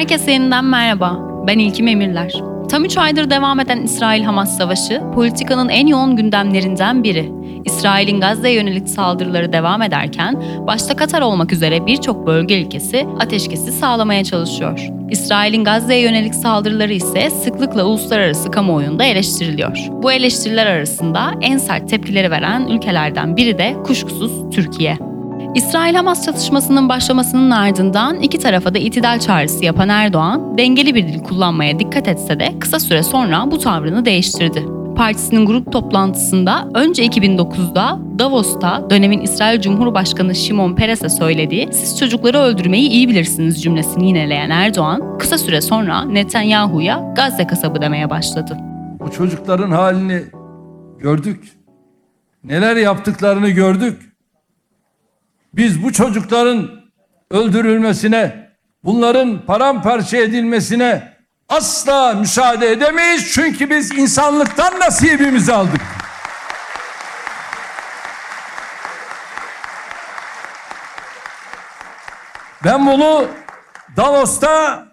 Herkese yeniden merhaba. Ben İlkim Emirler. Tam 3 aydır devam eden İsrail-Hamas savaşı politikanın en yoğun gündemlerinden biri. İsrail'in Gazze'ye yönelik saldırıları devam ederken başta Katar olmak üzere birçok bölge ülkesi ateşkesi sağlamaya çalışıyor. İsrail'in Gazze'ye yönelik saldırıları ise sıklıkla uluslararası kamuoyunda eleştiriliyor. Bu eleştiriler arasında en sert tepkileri veren ülkelerden biri de kuşkusuz Türkiye. İsrail-Hamas çatışmasının başlamasının ardından iki tarafa da itidal çağrısı yapan Erdoğan, dengeli bir dil kullanmaya dikkat etse de kısa süre sonra bu tavrını değiştirdi. Partisinin grup toplantısında önce 2009'da Davos'ta dönemin İsrail Cumhurbaşkanı Şimon Peres'e söylediği "Siz çocukları öldürmeyi iyi bilirsiniz" cümlesini yineleyen Erdoğan, kısa süre sonra Netanyahu'ya Gazze kasabı demeye başladı. Bu çocukların halini gördük. Neler yaptıklarını gördük. Biz bu çocukların öldürülmesine, bunların paramparça edilmesine asla müsaade edemeyiz. Çünkü biz insanlıktan nasibimizi aldık. Ben bunu Davos'ta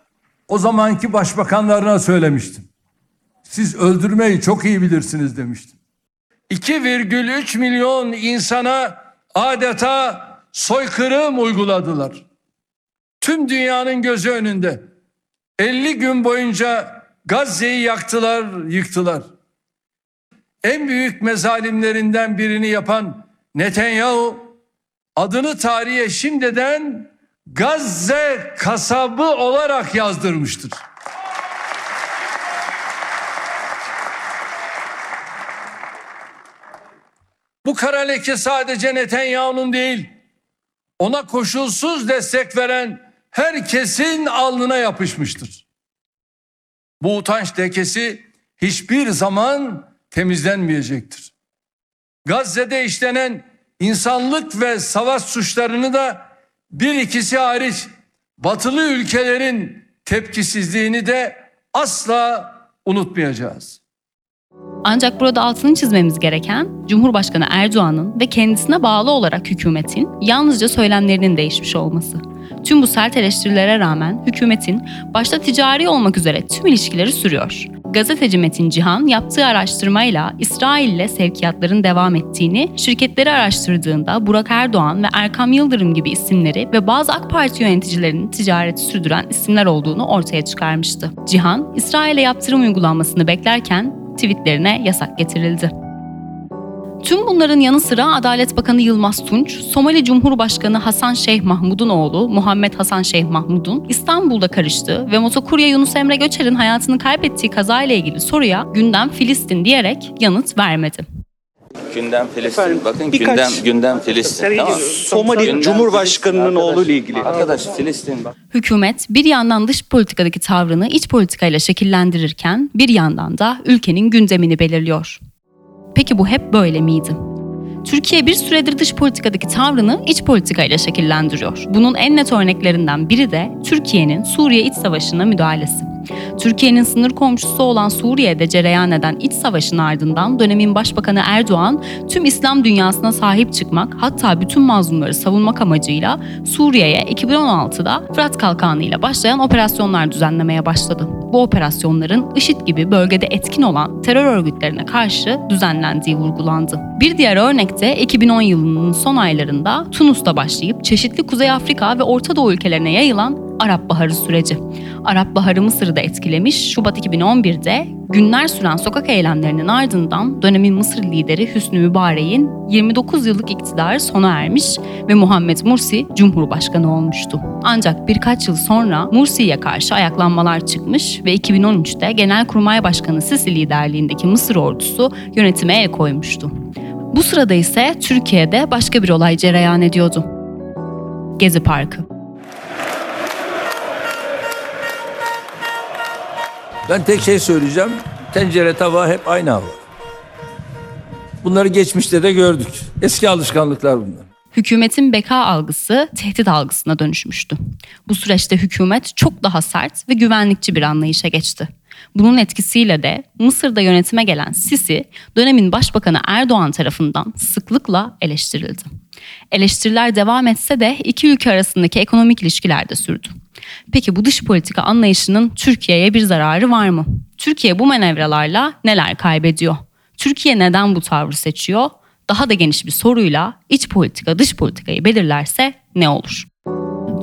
o zamanki başbakanlarına söylemiştim. Siz öldürmeyi çok iyi bilirsiniz demiştim. 2,3 milyon insana adeta soykırım uyguladılar. Tüm dünyanın gözü önünde. 50 gün boyunca Gazze'yi yaktılar, yıktılar. En büyük mezalimlerinden birini yapan Netanyahu adını tarihe şimdiden Gazze kasabı olarak yazdırmıştır. Bu kara leke sadece Netanyahu'nun değil, ona koşulsuz destek veren herkesin alnına yapışmıştır. Bu utanç lekesi hiçbir zaman temizlenmeyecektir. Gazze'de işlenen insanlık ve savaş suçlarını da bir ikisi hariç batılı ülkelerin tepkisizliğini de asla unutmayacağız. Ancak burada altını çizmemiz gereken Cumhurbaşkanı Erdoğan'ın ve kendisine bağlı olarak hükümetin yalnızca söylemlerinin değişmiş olması. Tüm bu sert eleştirilere rağmen hükümetin başta ticari olmak üzere tüm ilişkileri sürüyor. Gazeteci Metin Cihan yaptığı araştırmayla İsrail ile sevkiyatların devam ettiğini, şirketleri araştırdığında Burak Erdoğan ve Erkam Yıldırım gibi isimleri ve bazı AK Parti yöneticilerinin ticareti sürdüren isimler olduğunu ortaya çıkarmıştı. Cihan, İsrail'e yaptırım uygulanmasını beklerken tweetlerine yasak getirildi. Tüm bunların yanı sıra Adalet Bakanı Yılmaz Tunç, Somali Cumhurbaşkanı Hasan Şeyh Mahmud'un oğlu Muhammed Hasan Şeyh Mahmud'un İstanbul'da karıştığı ve motokurye Yunus Emre Göçer'in hayatını kaybettiği kazayla ilgili soruya gündem Filistin diyerek yanıt vermedi. Gündem Filistin. Efendim, Bakın birkaç- gündem gündem Filistin. Tamam. Somali Gündem Cumhurbaşkanı'nın Filistin. oğlu ile ilgili. Arkadaş Filistin bak. Hükümet bir yandan dış politikadaki tavrını iç politikayla şekillendirirken bir yandan da ülkenin gündemini belirliyor. Peki bu hep böyle miydi? Türkiye bir süredir dış politikadaki tavrını iç politikayla şekillendiriyor. Bunun en net örneklerinden biri de Türkiye'nin Suriye iç savaşına müdahalesi. Türkiye'nin sınır komşusu olan Suriye'de cereyan eden iç savaşın ardından dönemin başbakanı Erdoğan tüm İslam dünyasına sahip çıkmak hatta bütün mazlumları savunmak amacıyla Suriye'ye 2016'da Fırat Kalkanı ile başlayan operasyonlar düzenlemeye başladı. Bu operasyonların IŞİD gibi bölgede etkin olan terör örgütlerine karşı düzenlendiği vurgulandı. Bir diğer örnek de 2010 yılının son aylarında Tunus'ta başlayıp çeşitli Kuzey Afrika ve Orta Doğu ülkelerine yayılan Arap Baharı süreci. Arap Baharı Mısır'ı da etkilemiş. Şubat 2011'de günler süren sokak eylemlerinin ardından dönemin Mısır lideri Hüsnü Mübarek'in 29 yıllık iktidarı sona ermiş ve Muhammed Mursi Cumhurbaşkanı olmuştu. Ancak birkaç yıl sonra Mursi'ye karşı ayaklanmalar çıkmış ve 2013'te Genelkurmay Başkanı Sisi liderliğindeki Mısır ordusu yönetime el koymuştu. Bu sırada ise Türkiye'de başka bir olay cereyan ediyordu. Gezi Parkı. Ben tek şey söyleyeceğim. Tencere tava hep aynı hava. Bunları geçmişte de gördük. Eski alışkanlıklar bunlar. Hükümetin beka algısı tehdit algısına dönüşmüştü. Bu süreçte hükümet çok daha sert ve güvenlikçi bir anlayışa geçti. Bunun etkisiyle de Mısır'da yönetime gelen Sisi dönemin başbakanı Erdoğan tarafından sıklıkla eleştirildi. Eleştiriler devam etse de iki ülke arasındaki ekonomik ilişkiler de sürdü. Peki bu dış politika anlayışının Türkiye'ye bir zararı var mı? Türkiye bu manevralarla neler kaybediyor? Türkiye neden bu tavrı seçiyor? Daha da geniş bir soruyla iç politika dış politikayı belirlerse ne olur?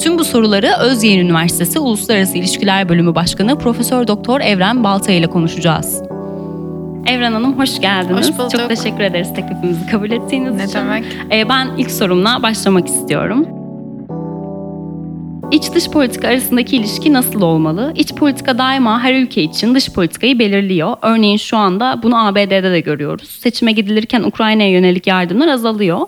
Tüm bu soruları Özyeğin Üniversitesi Uluslararası İlişkiler Bölümü Başkanı Profesör Doktor Evren Baltay ile konuşacağız. Evren Hanım hoş geldiniz. Hoş bulduk. Çok teşekkür ederiz teklifimizi kabul ettiğiniz Ne için. demek? Ee, ben ilk sorumla başlamak istiyorum. İç dış politika arasındaki ilişki nasıl olmalı? İç politika daima her ülke için dış politikayı belirliyor. Örneğin şu anda bunu ABD'de de görüyoruz. Seçime gidilirken Ukrayna'ya yönelik yardımlar azalıyor.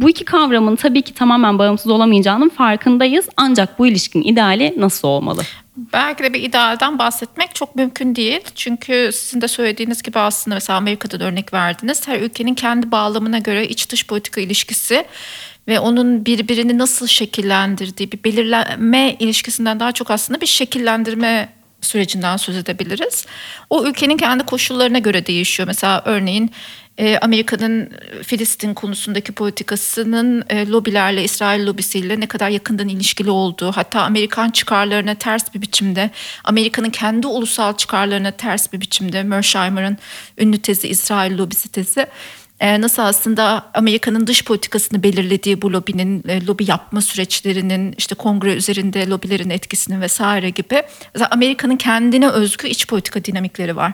Bu iki kavramın tabii ki tamamen bağımsız olamayacağının farkındayız. Ancak bu ilişkinin ideali nasıl olmalı? Belki de bir idealden bahsetmek çok mümkün değil. Çünkü sizin de söylediğiniz gibi aslında mesela Amerika'da da örnek verdiniz. Her ülkenin kendi bağlamına göre iç dış politika ilişkisi ve onun birbirini nasıl şekillendirdiği bir belirleme ilişkisinden daha çok aslında bir şekillendirme sürecinden söz edebiliriz. O ülkenin kendi koşullarına göre değişiyor. Mesela örneğin e, Amerika'nın Filistin konusundaki politikasının e, lobilerle, İsrail lobisiyle ne kadar yakından ilişkili olduğu, hatta Amerikan çıkarlarına ters bir biçimde, Amerika'nın kendi ulusal çıkarlarına ters bir biçimde, Mersheimer'ın ünlü tezi, İsrail lobisi tezi, nasıl aslında Amerika'nın dış politikasını belirlediği bu lobinin e, lobi yapma süreçlerinin işte kongre üzerinde lobilerin etkisinin vesaire gibi Amerika'nın kendine özgü iç politika dinamikleri var.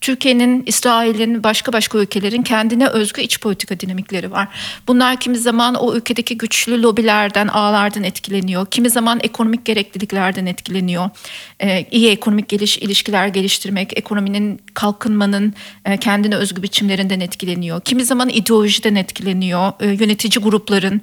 Türkiye'nin, İsrail'in, başka başka ülkelerin kendine özgü iç politika dinamikleri var. Bunlar kimi zaman o ülkedeki güçlü lobilerden, ağlardan etkileniyor. Kimi zaman ekonomik gerekliliklerden etkileniyor. E, iyi ekonomik geliş, ilişkiler geliştirmek, ekonominin kalkınmanın e, kendine özgü biçimlerinden etkileniyor. Kimi zaman ideolojiden etkileniyor. E, yönetici grupların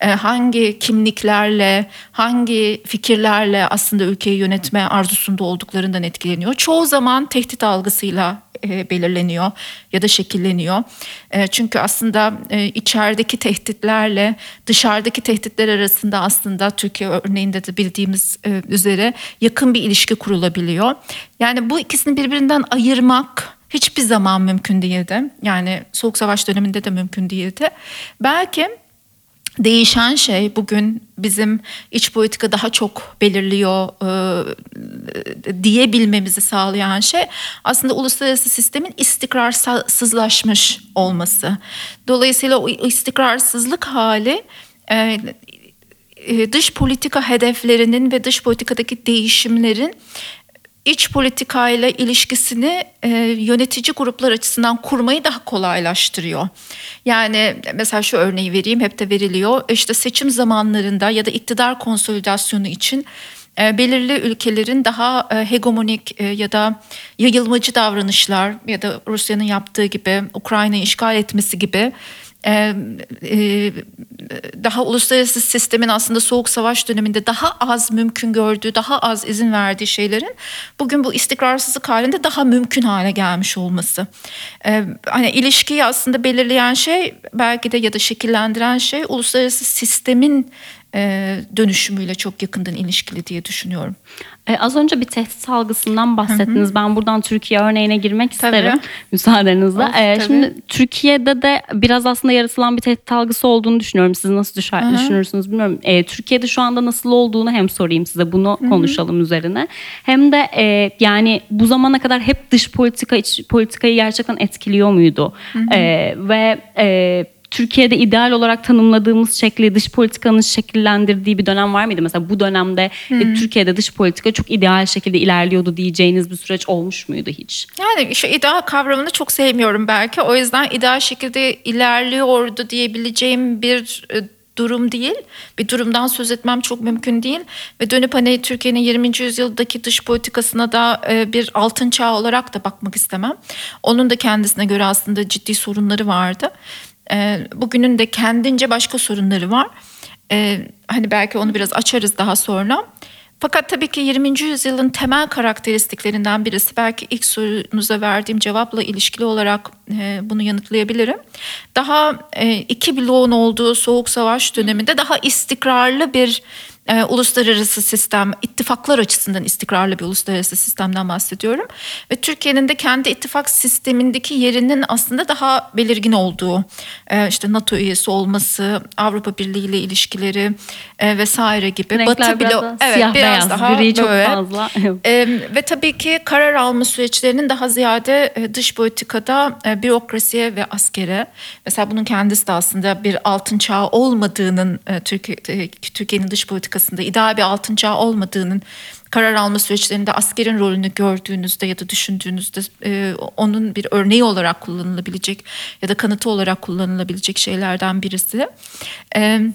e, hangi kimliklerle, hangi fikirlerle aslında ülkeyi yönetme arzusunda olduklarından etkileniyor. Çoğu zaman tehdit algısıyla e, belirleniyor ya da şekilleniyor. E, çünkü aslında e, içerideki tehditlerle dışarıdaki tehditler arasında aslında Türkiye örneğinde de bildiğimiz üzere yakın bir ilişki kurulabiliyor. Yani bu ikisini birbirinden ayırmak hiçbir zaman mümkün değildi. Yani Soğuk Savaş döneminde de mümkün değildi. Belki değişen şey bugün bizim iç politika daha çok belirliyor e, diyebilmemizi sağlayan şey aslında uluslararası sistemin istikrarsızlaşmış olması. Dolayısıyla o istikrarsızlık hali e, e, dış politika hedeflerinin ve dış politikadaki değişimlerin iç politikayla ilişkisini e, yönetici gruplar açısından kurmayı daha kolaylaştırıyor. Yani mesela şu örneği vereyim hep de veriliyor. İşte seçim zamanlarında ya da iktidar konsolidasyonu için e, belirli ülkelerin daha e, hegemonik e, ya da yayılmacı davranışlar ya da Rusya'nın yaptığı gibi Ukrayna'yı işgal etmesi gibi e, e, daha uluslararası sistemin aslında soğuk savaş döneminde daha az mümkün gördüğü, daha az izin verdiği şeylerin bugün bu istikrarsızlık halinde daha mümkün hale gelmiş olması. E, hani ilişkiyi aslında belirleyen şey belki de ya da şekillendiren şey uluslararası sistemin e, dönüşümüyle çok yakından ilişkili diye düşünüyorum. Ee, az önce bir tehdit algısından bahsettiniz. Ben buradan Türkiye örneğine girmek Tabii. isterim müsaadenizle. Of, Ee, tabii. şimdi Türkiye'de de biraz aslında yaratılan bir tehdit algısı olduğunu düşünüyorum. Siz nasıl düşer, düşünürsünüz bilmiyorum. Ee, Türkiye'de şu anda nasıl olduğunu hem sorayım size bunu konuşalım üzerine. Hem de e, yani bu zamana kadar hep dış politika iç politikayı gerçekten etkiliyor muydu? Ee, ve e, Türkiye'de ideal olarak tanımladığımız şekli dış politikanın şekillendirdiği bir dönem var mıydı? Mesela bu dönemde e, Türkiye'de dış politika çok ideal şekilde ilerliyordu diyeceğiniz bir süreç olmuş muydu hiç? Yani şu ideal kavramını çok sevmiyorum belki. O yüzden ideal şekilde ilerliyordu diyebileceğim bir e, durum değil. Bir durumdan söz etmem çok mümkün değil. Ve dönüp hani Türkiye'nin 20. yüzyıldaki dış politikasına da e, bir altın çağ olarak da bakmak istemem. Onun da kendisine göre aslında ciddi sorunları vardı. E, Bugünün de kendince başka sorunları var. E, Hani belki onu biraz açarız daha sonra. Fakat tabii ki 20. yüzyılın temel karakteristiklerinden birisi belki ilk sorunuza verdiğim cevapla ilişkili olarak e, bunu yanıtlayabilirim. Daha e, iki bloğun olduğu soğuk savaş döneminde daha istikrarlı bir e, uluslararası sistem, ittifaklar açısından istikrarlı bir uluslararası sistemden bahsediyorum. Ve Türkiye'nin de kendi ittifak sistemindeki yerinin aslında daha belirgin olduğu, e, işte NATO üyesi olması, Avrupa Birliği ile ilişkileri e, vesaire gibi. Renkler biraz blo- daha siyah beyaz, gri çok böyle. fazla. E, ve tabii ki karar alma süreçlerinin daha ziyade e, dış politikada e, bürokrasiye ve askere. Mesela bunun kendisi de aslında bir altın çağı olmadığının e, Türkiye, e, Türkiye'nin politikasında ideal bir altın çağı olmadığının karar alma süreçlerinde askerin rolünü gördüğünüzde ya da düşündüğünüzde e, onun bir örneği olarak kullanılabilecek ya da kanıtı olarak kullanılabilecek şeylerden birisi. Evet.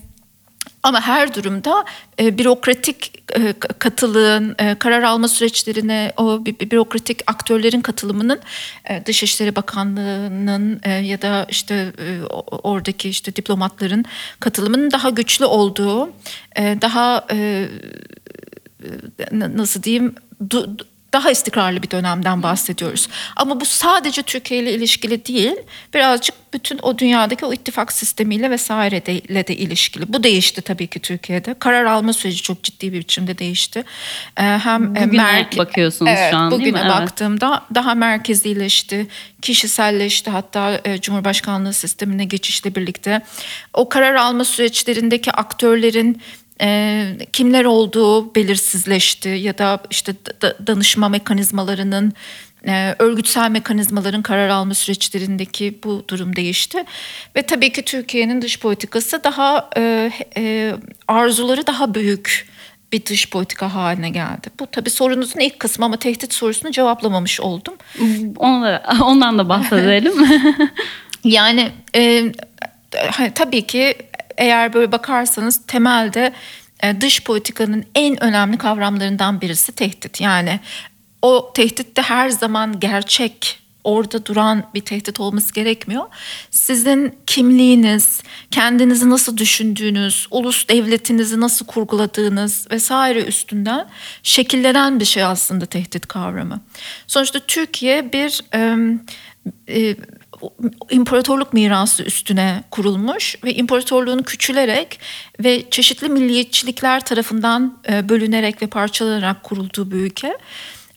Ama her durumda e, bürokratik e, katılığın, e, karar alma süreçlerine o bürokratik aktörlerin katılımının e, Dışişleri Bakanlığı'nın e, ya da işte e, oradaki işte diplomatların katılımının daha güçlü olduğu, e, daha e, n- nasıl diyeyim du- daha istikrarlı bir dönemden bahsediyoruz. Ama bu sadece Türkiye ile ilişkili değil, birazcık bütün o dünyadaki o ittifak sistemiyle vesaire de, ilişkili. Bu değişti tabii ki Türkiye'de. Karar alma süreci çok ciddi bir biçimde değişti. Ee, hem e, Bugüne bakıyorsunuz evet, şu an, değil mi? bugüne Evet. baktığımda daha merkezileşti, kişiselleşti hatta e, Cumhurbaşkanlığı sistemine geçişle birlikte. O karar alma süreçlerindeki aktörlerin e, kimler olduğu belirsizleşti ya da işte da- da- danışma mekanizmalarının e, örgütsel mekanizmaların karar alma süreçlerindeki bu durum değişti ve tabii ki Türkiye'nin dış politikası daha e, e, arzuları daha büyük bir dış politika haline geldi. Bu tabii sorunuzun ilk kısmı ama tehdit sorusunu cevaplamamış oldum. Onlara, ondan da bahsedelim. Yani e, tabii ki eğer böyle bakarsanız temelde e, dış politikanın en önemli kavramlarından birisi tehdit. Yani o tehdit de her zaman gerçek orada duran bir tehdit olması gerekmiyor. Sizin kimliğiniz, kendinizi nasıl düşündüğünüz, ulus devletinizi nasıl kurguladığınız vesaire üstünden şekillenen bir şey aslında tehdit kavramı. Sonuçta Türkiye bir e, e, imparatorluk mirası üstüne kurulmuş ve imparatorluğun küçülerek ve çeşitli milliyetçilikler tarafından e, bölünerek ve parçalanarak kurulduğu bir ülke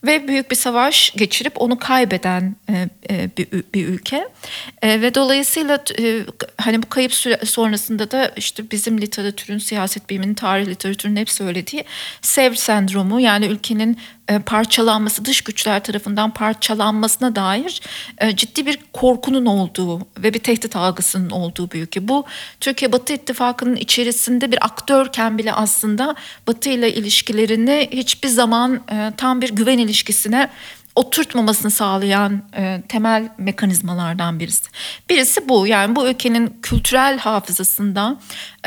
ve büyük bir savaş geçirip onu kaybeden e, e, bir, ülke E, ve dolayısıyla hani bu kayıp sonrasında da işte bizim literatürün siyaset biliminin tarih literatürünün hep söylediği Sevr sendromu yani ülkenin parçalanması dış güçler tarafından parçalanmasına dair ciddi bir korkunun olduğu ve bir tehdit algısının olduğu bir ülke. Bu Türkiye Batı İttifakı'nın içerisinde bir aktörken bile aslında Batı ile ilişkilerini hiçbir zaman tam bir güven ilişkisine oturtmamasını sağlayan e, temel mekanizmalardan birisi. Birisi bu yani bu ülkenin kültürel hafızasında,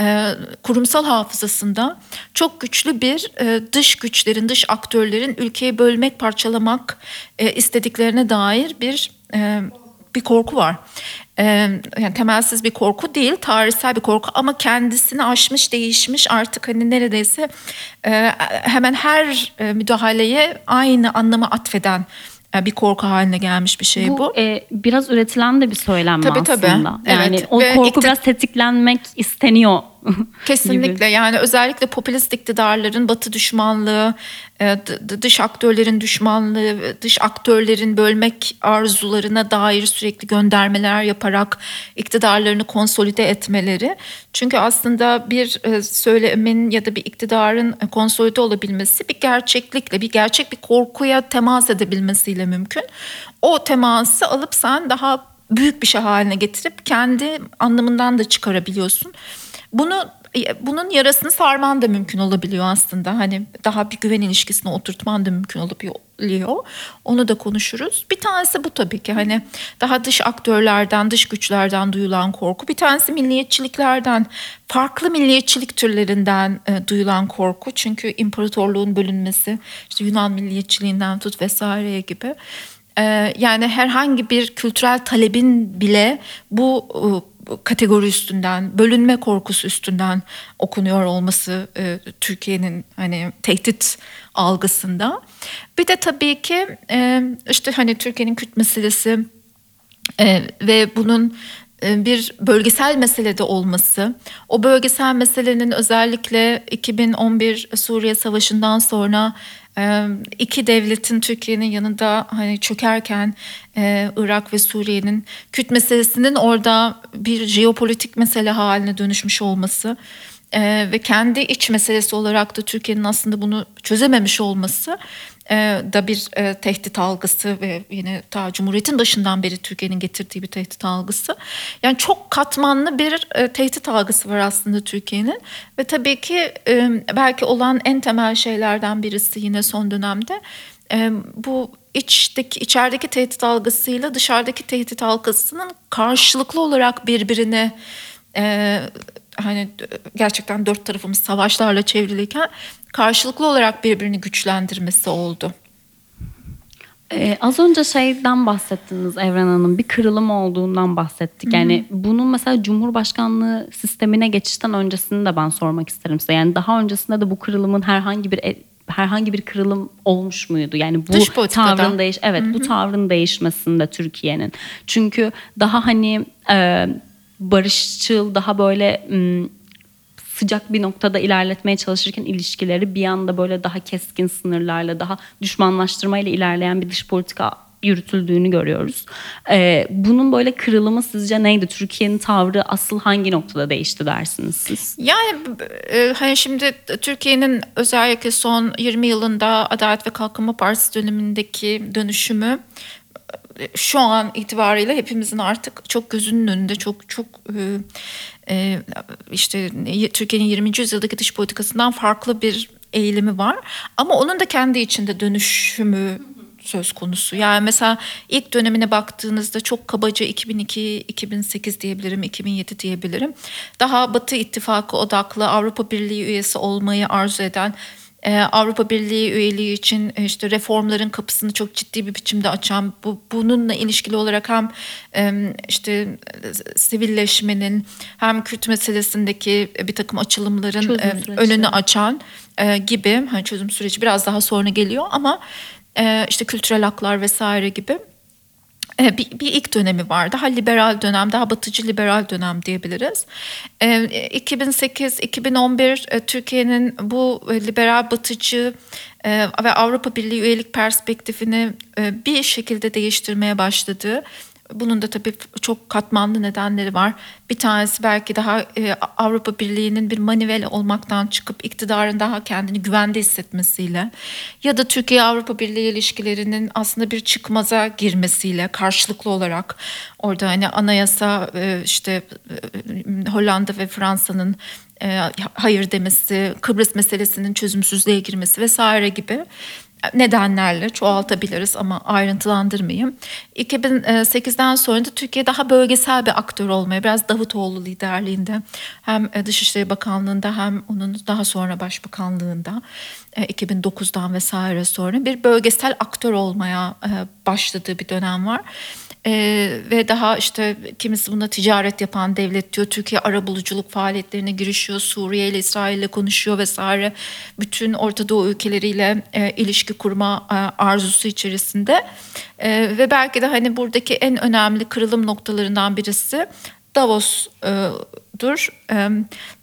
e, kurumsal hafızasında çok güçlü bir e, dış güçlerin, dış aktörlerin ülkeyi bölmek, parçalamak e, istediklerine dair bir e, bir korku var. Yani temelsiz bir korku değil, tarihsel bir korku ama kendisini aşmış, değişmiş artık hani neredeyse hemen her müdahaleye aynı anlamı atfeden bir korku haline gelmiş bir şey bu. bu e, biraz üretilen de bir söylem Tabii, tabii. aslında. Yani Evet. o Ve korku ikti- biraz tetiklenmek isteniyor. Kesinlikle yani özellikle popülist iktidarların batı düşmanlığı, e, dış aktörlerin düşmanlığı, dış aktörlerin bölmek arzularına dair sürekli göndermeler yaparak iktidarlarını konsolide etmeleri. Çünkü aslında bir e, söylemin ya da bir iktidarın konsolide olabilmesi bir gerçeklikle, bir gerçek bir korkuya temas edebilmesiyle mümkün. O teması alıp sen daha büyük bir şey haline getirip kendi anlamından da çıkarabiliyorsun. Bunu bunun yarasını sarman da mümkün olabiliyor aslında. Hani daha bir güven ilişkisine oturtman da mümkün olabiliyor. Onu da konuşuruz. Bir tanesi bu tabii ki hani daha dış aktörlerden, dış güçlerden duyulan korku. Bir tanesi milliyetçiliklerden, farklı milliyetçilik türlerinden e, duyulan korku. Çünkü imparatorluğun bölünmesi, işte Yunan milliyetçiliğinden tut vesaireye gibi. E, yani herhangi bir kültürel talebin bile bu e, kategori üstünden, bölünme korkusu üstünden okunuyor olması e, Türkiye'nin hani tehdit algısında. Bir de tabii ki e, işte hani Türkiye'nin Kürt meselesi e, ve bunun e, bir bölgesel meselede olması, o bölgesel meselenin özellikle 2011 Suriye Savaşı'ndan sonra iki devletin Türkiye'nin yanında hani çökerken e, Irak ve Suriye'nin Kürt meselesinin orada bir jeopolitik mesele haline dönüşmüş olması e, ve kendi iç meselesi olarak da Türkiye'nin aslında bunu çözememiş olması da bir e, tehdit algısı ve yine ta Cumhuriyet'in başından beri Türkiye'nin getirdiği bir tehdit algısı. Yani çok katmanlı bir e, tehdit algısı var aslında Türkiye'nin ve tabii ki e, belki olan en temel şeylerden birisi yine son dönemde bu içteki içerideki tehdit algısıyla dışarıdaki tehdit algısının karşılıklı olarak birbirine e, hani gerçekten dört tarafımız savaşlarla çevriliyken karşılıklı olarak birbirini güçlendirmesi oldu. Ee, az önce şeyden bahsettiniz Evren Hanım. Bir kırılım olduğundan bahsettik. Yani bunun mesela Cumhurbaşkanlığı sistemine geçişten öncesini de ben sormak isterim size. Yani daha öncesinde de bu kırılımın herhangi bir e, herhangi bir kırılım olmuş muydu? Yani bu Dış politikada. tavrın değiş evet bu tavrın değişmesinde Türkiye'nin. Çünkü daha hani e, barışçıl daha böyle m, sıcak bir noktada ilerletmeye çalışırken ilişkileri bir anda böyle daha keskin sınırlarla daha düşmanlaştırmayla ilerleyen bir dış politika yürütüldüğünü görüyoruz. Ee, bunun böyle kırılımı sizce neydi? Türkiye'nin tavrı asıl hangi noktada değişti dersiniz siz? Yani e, hani şimdi Türkiye'nin özellikle son 20 yılında Adalet ve Kalkınma Partisi dönemindeki dönüşümü şu an itibariyle hepimizin artık çok gözünün önünde çok çok e, e, işte Türkiye'nin 20. yüzyıldaki dış politikasından farklı bir eğilimi var. Ama onun da kendi içinde dönüşümü söz konusu. Yani mesela ilk dönemine baktığınızda çok kabaca 2002-2008 diyebilirim, 2007 diyebilirim. Daha Batı İttifakı odaklı Avrupa Birliği üyesi olmayı arzu eden Avrupa Birliği üyeliği için e, işte reformların kapısını çok ciddi bir biçimde açan bu bununla ilişkili olarak hem işte sivilleşmenin hem Kürt meselesindeki bir takım açılımların önünü açan e, gibi hani çözüm süreci biraz daha sonra geliyor ama e, işte kültürel haklar vesaire gibi bir, bir ilk dönemi var. Daha liberal dönem, daha batıcı liberal dönem diyebiliriz. E, 2008-2011 e, Türkiye'nin bu e, liberal batıcı e, ve Avrupa Birliği üyelik perspektifini bir şekilde değiştirmeye başladığı bunun da tabii çok katmanlı nedenleri var. Bir tanesi belki daha e, Avrupa Birliği'nin bir manivela olmaktan çıkıp iktidarın daha kendini güvende hissetmesiyle ya da Türkiye-Avrupa Birliği ilişkilerinin aslında bir çıkmaza girmesiyle karşılıklı olarak orada hani anayasa e, işte e, Hollanda ve Fransa'nın e, hayır demesi, Kıbrıs meselesinin çözümsüzlüğe girmesi vesaire gibi nedenlerle çoğaltabiliriz ama ayrıntılandırmayayım. 2008'den sonra da Türkiye daha bölgesel bir aktör olmaya biraz Davutoğlu liderliğinde hem Dışişleri Bakanlığı'nda hem onun daha sonra Başbakanlığı'nda 2009'dan vesaire sonra bir bölgesel aktör olmaya e, başladığı bir dönem var. Ee, ve daha işte kimisi buna ticaret yapan devlet diyor. Türkiye arabuluculuk faaliyetlerine girişiyor. Suriye ile İsrail ile konuşuyor vesaire. Bütün Orta Doğu ülkeleriyle e, ilişki kurma e, arzusu içerisinde. E, ve belki de hani buradaki en önemli kırılım noktalarından birisi Davos'dur. E,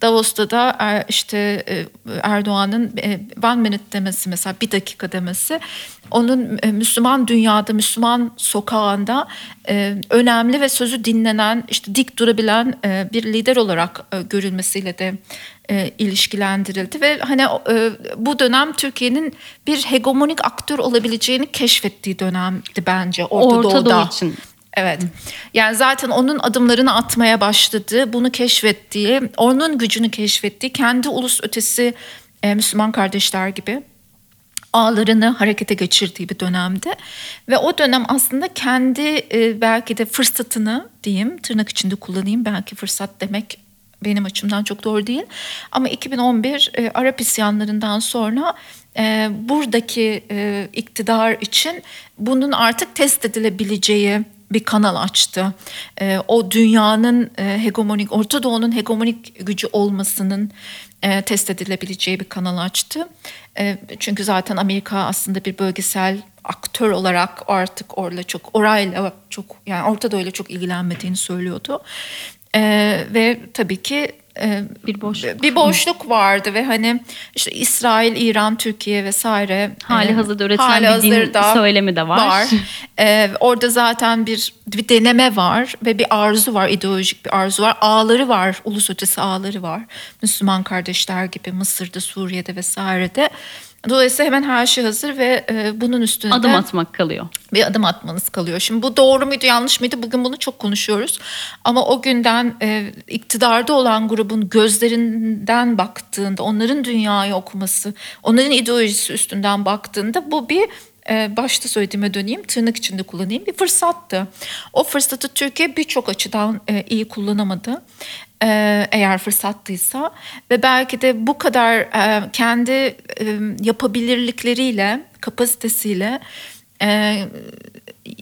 Davos'ta da e, işte e, Erdoğan'ın e, one minute demesi mesela bir dakika demesi onun e, Müslüman dünyada, Müslüman sokağında önemli ve sözü dinlenen, işte dik durabilen bir lider olarak görülmesiyle de ilişkilendirildi ve hani bu dönem Türkiye'nin bir hegemonik aktör olabileceğini keşfettiği dönemdi bence Orta, Orta Doğu'da. Doğu için. Evet. Yani zaten onun adımlarını atmaya başladığı, bunu keşfettiği, onun gücünü keşfettiği, kendi ulus ötesi e, Müslüman kardeşler gibi ağlarını harekete geçirdiği bir dönemde. Ve o dönem aslında kendi e, belki de fırsatını diyeyim tırnak içinde kullanayım belki fırsat demek benim açımdan çok doğru değil. Ama 2011 e, Arap isyanlarından sonra e, buradaki e, iktidar için bunun artık test edilebileceği bir kanal açtı. E, o dünyanın e, hegemonik, Orta Doğu'nun hegemonik gücü olmasının e, test edilebileceği bir kanal açtı. E, çünkü zaten Amerika aslında bir bölgesel aktör olarak artık orada çok orayla çok yani Orta Doğu'yla çok ilgilenmediğini söylüyordu. Ee, ve tabii ki e, Bir boşluk. bir boşluk vardı ve hani işte İsrail, İran, Türkiye vesaire Hali e, hazırda üretilen hali bir din söylemi de var. Ee, orada zaten bir bir deneme var ve bir arzu var, ideolojik bir arzu var. Ağları var, ulus ötesi ağları var. Müslüman kardeşler gibi Mısır'da, Suriye'de vesairede. Dolayısıyla hemen her şey hazır ve e, bunun üstünde Adım atmak kalıyor. bir adım atmanız kalıyor. Şimdi bu doğru muydu yanlış mıydı bugün bunu çok konuşuyoruz. Ama o günden e, iktidarda olan grubun gözlerinden baktığında onların dünyayı okuması, onların ideolojisi üstünden baktığında bu bir e, başta söylediğime döneyim tırnak içinde kullanayım bir fırsattı. O fırsatı Türkiye birçok açıdan e, iyi kullanamadı. Eğer fırsattıysa ve belki de bu kadar kendi yapabilirlikleriyle kapasitesiyle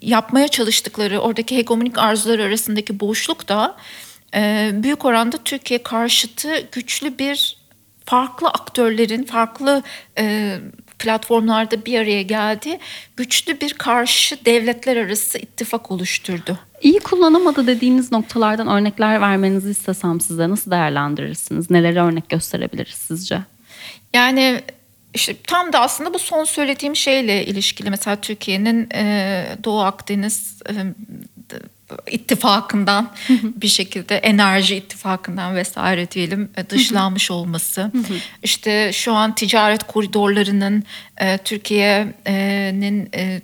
yapmaya çalıştıkları oradaki hegemonik arzular arasındaki boşluk da büyük oranda Türkiye karşıtı güçlü bir farklı aktörlerin farklı platformlarda bir araya geldiği güçlü bir karşı devletler arası ittifak oluşturdu. İyi kullanamadı dediğiniz noktalardan örnekler vermenizi istesem size nasıl değerlendirirsiniz? Neleri örnek gösterebiliriz sizce? Yani işte tam da aslında bu son söylediğim şeyle ilişkili. Mesela Türkiye'nin e, Doğu Akdeniz e, ittifakından bir şekilde enerji ittifakından vesaire diyelim e, dışlanmış olması. işte şu an ticaret koridorlarının e, Türkiye'nin e,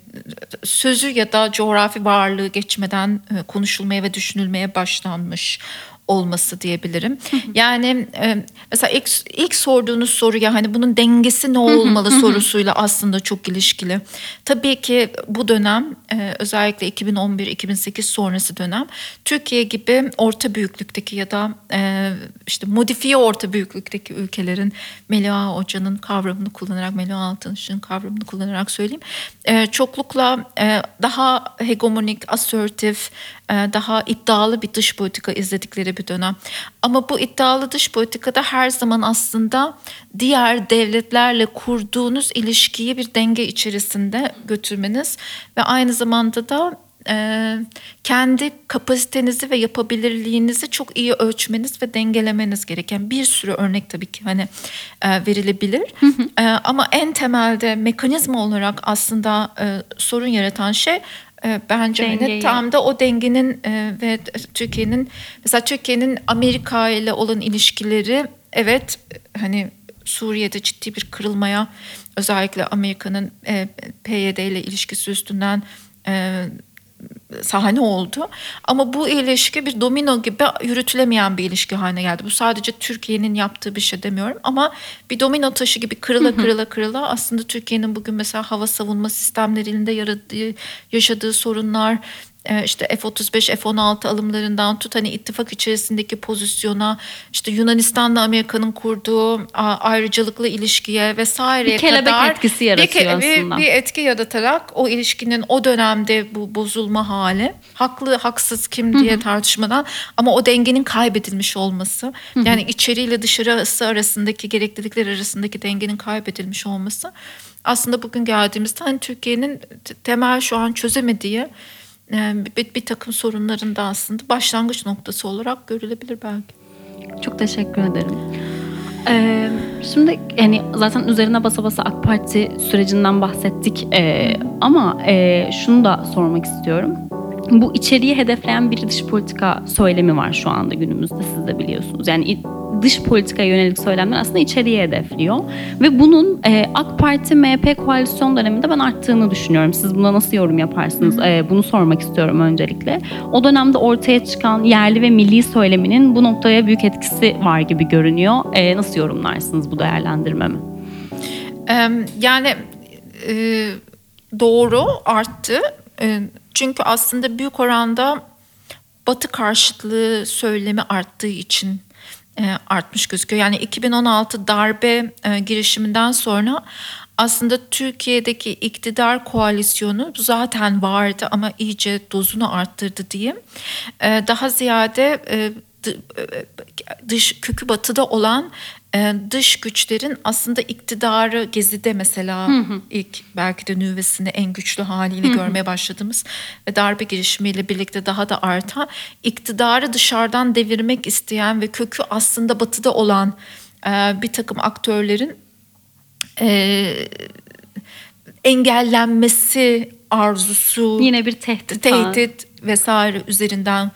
sözü ya da coğrafi varlığı geçmeden e, konuşulmaya ve düşünülmeye başlanmış olması diyebilirim. Yani e, mesela ilk, ilk sorduğunuz soruya hani bunun dengesi ne olmalı sorusuyla aslında çok ilişkili. Tabii ki bu dönem e, özellikle 2011-2008 sonrası dönem Türkiye gibi orta büyüklükteki ya da e, işte modifiye orta büyüklükteki ülkelerin Melia Hoca'nın kavramını kullanarak Melia Altınış'ın kavramını kullanarak söyleyeyim. E, çoklukla e, daha hegemonik, asörtif, e, daha iddialı bir dış politika izledikleri bir dönem. Ama bu iddialı dış politikada her zaman aslında diğer devletlerle kurduğunuz ilişkiyi bir denge içerisinde götürmeniz ve aynı zamanda da e, kendi kapasitenizi ve yapabilirliğinizi çok iyi ölçmeniz ve dengelemeniz gereken bir sürü örnek tabii ki hani e, verilebilir. E, ama en temelde mekanizma olarak aslında e, sorun yaratan şey bence hani Dengeyi. tam da o dengenin e, ve Türkiye'nin mesela Türkiye'nin Amerika ile olan ilişkileri evet hani Suriye'de ciddi bir kırılmaya özellikle Amerika'nın e, PYD ile ilişkisi üstünden e, sahne oldu. Ama bu ilişki bir domino gibi yürütülemeyen bir ilişki haline geldi. Bu sadece Türkiye'nin yaptığı bir şey demiyorum ama bir domino taşı gibi kırıla kırıla kırıla aslında Türkiye'nin bugün mesela hava savunma sistemlerinde yaradığı, yaşadığı sorunlar işte F-35, F-16 alımlarından tut hani ittifak içerisindeki pozisyona işte Yunanistan'la Amerika'nın kurduğu ayrıcalıklı ilişkiye vesaireye Bir kelebek kadar etkisi bir, yaratıyor bir- aslında. bir etki yaratarak o ilişkinin o dönemde bu bozulma hali haklı haksız kim diye tartışmadan ama o dengenin kaybedilmiş olması yani içeriyle dışarısı arasındaki gereklilikler arasındaki dengenin kaybedilmiş olması aslında bugün geldiğimizde hani Türkiye'nin temel şu an çözemediği bir, bir takım sorunların da aslında başlangıç noktası olarak görülebilir belki. Çok teşekkür ederim. Ee, şimdi yani zaten üzerine basa basa AK Parti sürecinden bahsettik Ee, ama e, şunu da sormak istiyorum. Bu içeriği hedefleyen bir dış politika söylemi var şu anda günümüzde siz de biliyorsunuz. Yani dış politikaya yönelik söylemler aslında içeriği hedefliyor. Ve bunun e, AK Parti MHP koalisyon döneminde ben arttığını düşünüyorum. Siz buna nasıl yorum yaparsınız? Ee, bunu sormak istiyorum öncelikle. O dönemde ortaya çıkan yerli ve milli söyleminin bu noktaya büyük etkisi var gibi görünüyor. Ee, nasıl yorumlarsınız bu değerlendirmemi? Yani e, doğru arttı. E, Çünkü aslında büyük oranda Batı karşıtlığı söylemi arttığı için e, artmış gözüküyor. Yani 2016 darbe e, girişiminden sonra aslında Türkiye'deki iktidar koalisyonu zaten vardı ama iyice dozunu arttırdı diyeyim. E, Daha ziyade dı- dış kökü batıda olan dış güçlerin aslında iktidarı gezide mesela ilk belki de nüvesini en güçlü haliyle görmeye başladığımız ve darbe girişimiyle birlikte daha da artan iktidarı dışarıdan devirmek isteyen ve kökü aslında batıda olan e, bir takım aktörlerin e, engellenmesi arzusu Yine bir tehdit. tehdit vesaire üzerinden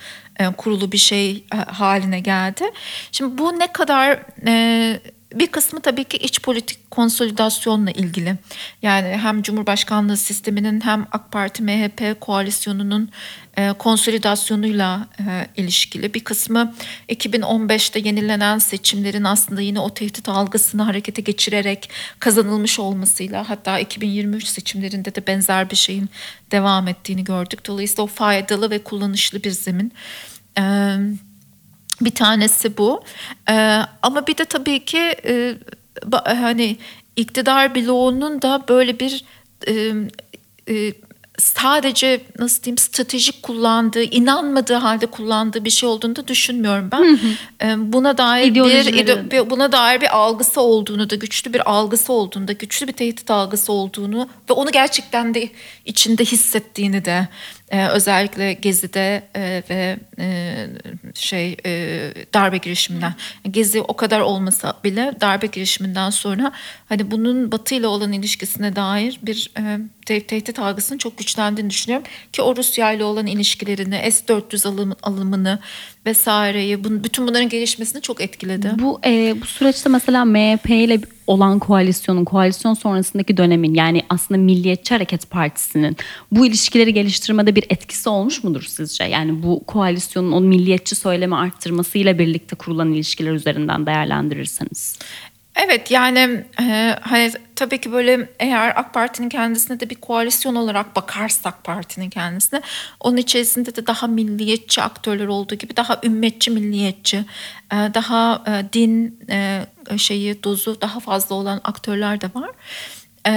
kurulu bir şey e, haline geldi. Şimdi bu ne kadar e, bir kısmı tabii ki iç politik konsolidasyonla ilgili. Yani hem Cumhurbaşkanlığı sisteminin hem AK Parti MHP koalisyonunun e, konsolidasyonuyla e, ilişkili. Bir kısmı 2015'te yenilenen seçimlerin aslında yine o tehdit algısını harekete geçirerek kazanılmış olmasıyla hatta 2023 seçimlerinde de benzer bir şeyin devam ettiğini gördük. Dolayısıyla o faydalı ve kullanışlı bir zemin. Evet. Bir tanesi bu. Ee, ama bir de tabii ki e, hani iktidar bloğunun da böyle bir e, e, sadece nasıl diyeyim stratejik kullandığı, inanmadığı halde kullandığı bir şey olduğunu da düşünmüyorum ben. Ee, buna dair bir bir- buna dair bir algısı olduğunu da güçlü bir algısı olduğunu da güçlü bir tehdit algısı olduğunu ve onu gerçekten de içinde hissettiğini de e, özellikle Gezi'de e, ve e, şey e, darbe girişiminden. Gezi o kadar olmasa bile darbe girişiminden sonra hani bunun Batı ile olan ilişkisine dair bir e, te- tehdit algısının çok güçlendiğini düşünüyorum. Ki o Rusya ile olan ilişkilerini S-400 alım, alımını vesaireyi bun, bütün bunların gelişmesini çok etkiledi. Bu e, bu süreçte mesela MHP ile olan koalisyonun, koalisyon sonrasındaki dönemin yani aslında Milliyetçi Hareket Partisi'nin bu ilişkileri geliştirmede bir etkisi olmuş mudur sizce? Yani bu koalisyonun o milliyetçi söylemi arttırmasıyla birlikte kurulan ilişkiler üzerinden değerlendirirseniz. Evet yani e, hani tabii ki böyle eğer AK Parti'nin kendisine de bir koalisyon olarak bakarsak partinin kendisine onun içerisinde de daha milliyetçi aktörler olduğu gibi daha ümmetçi milliyetçi e, daha e, din e, şeyi dozu daha fazla olan aktörler de var. E,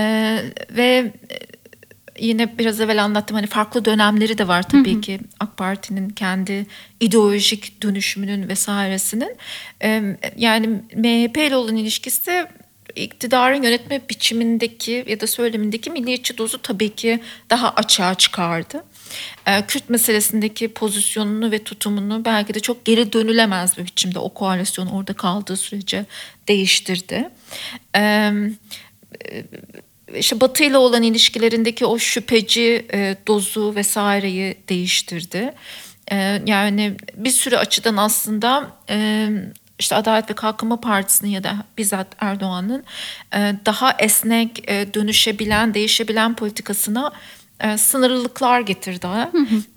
ve yine biraz evvel anlattım hani farklı dönemleri de var tabii ki AK Parti'nin kendi ideolojik dönüşümünün vesairesinin Ee, yani MHP ile olan ilişkisi iktidarın yönetme biçimindeki ya da söylemindeki milliyetçi dozu tabii ki daha açığa çıkardı. Ee, Kürt meselesindeki pozisyonunu ve tutumunu belki de çok geri dönülemez bir biçimde o koalisyon orada kaldığı sürece değiştirdi. İşte Batı ile olan ilişkilerindeki o şüpheci e, dozu vesaireyi değiştirdi. E, yani bir sürü açıdan aslında e, işte Adalet ve Kalkınma Partisi'nin ya da bizzat Erdoğan'ın e, daha esnek e, dönüşebilen, değişebilen politikasına e, sınırlılıklar getirdi.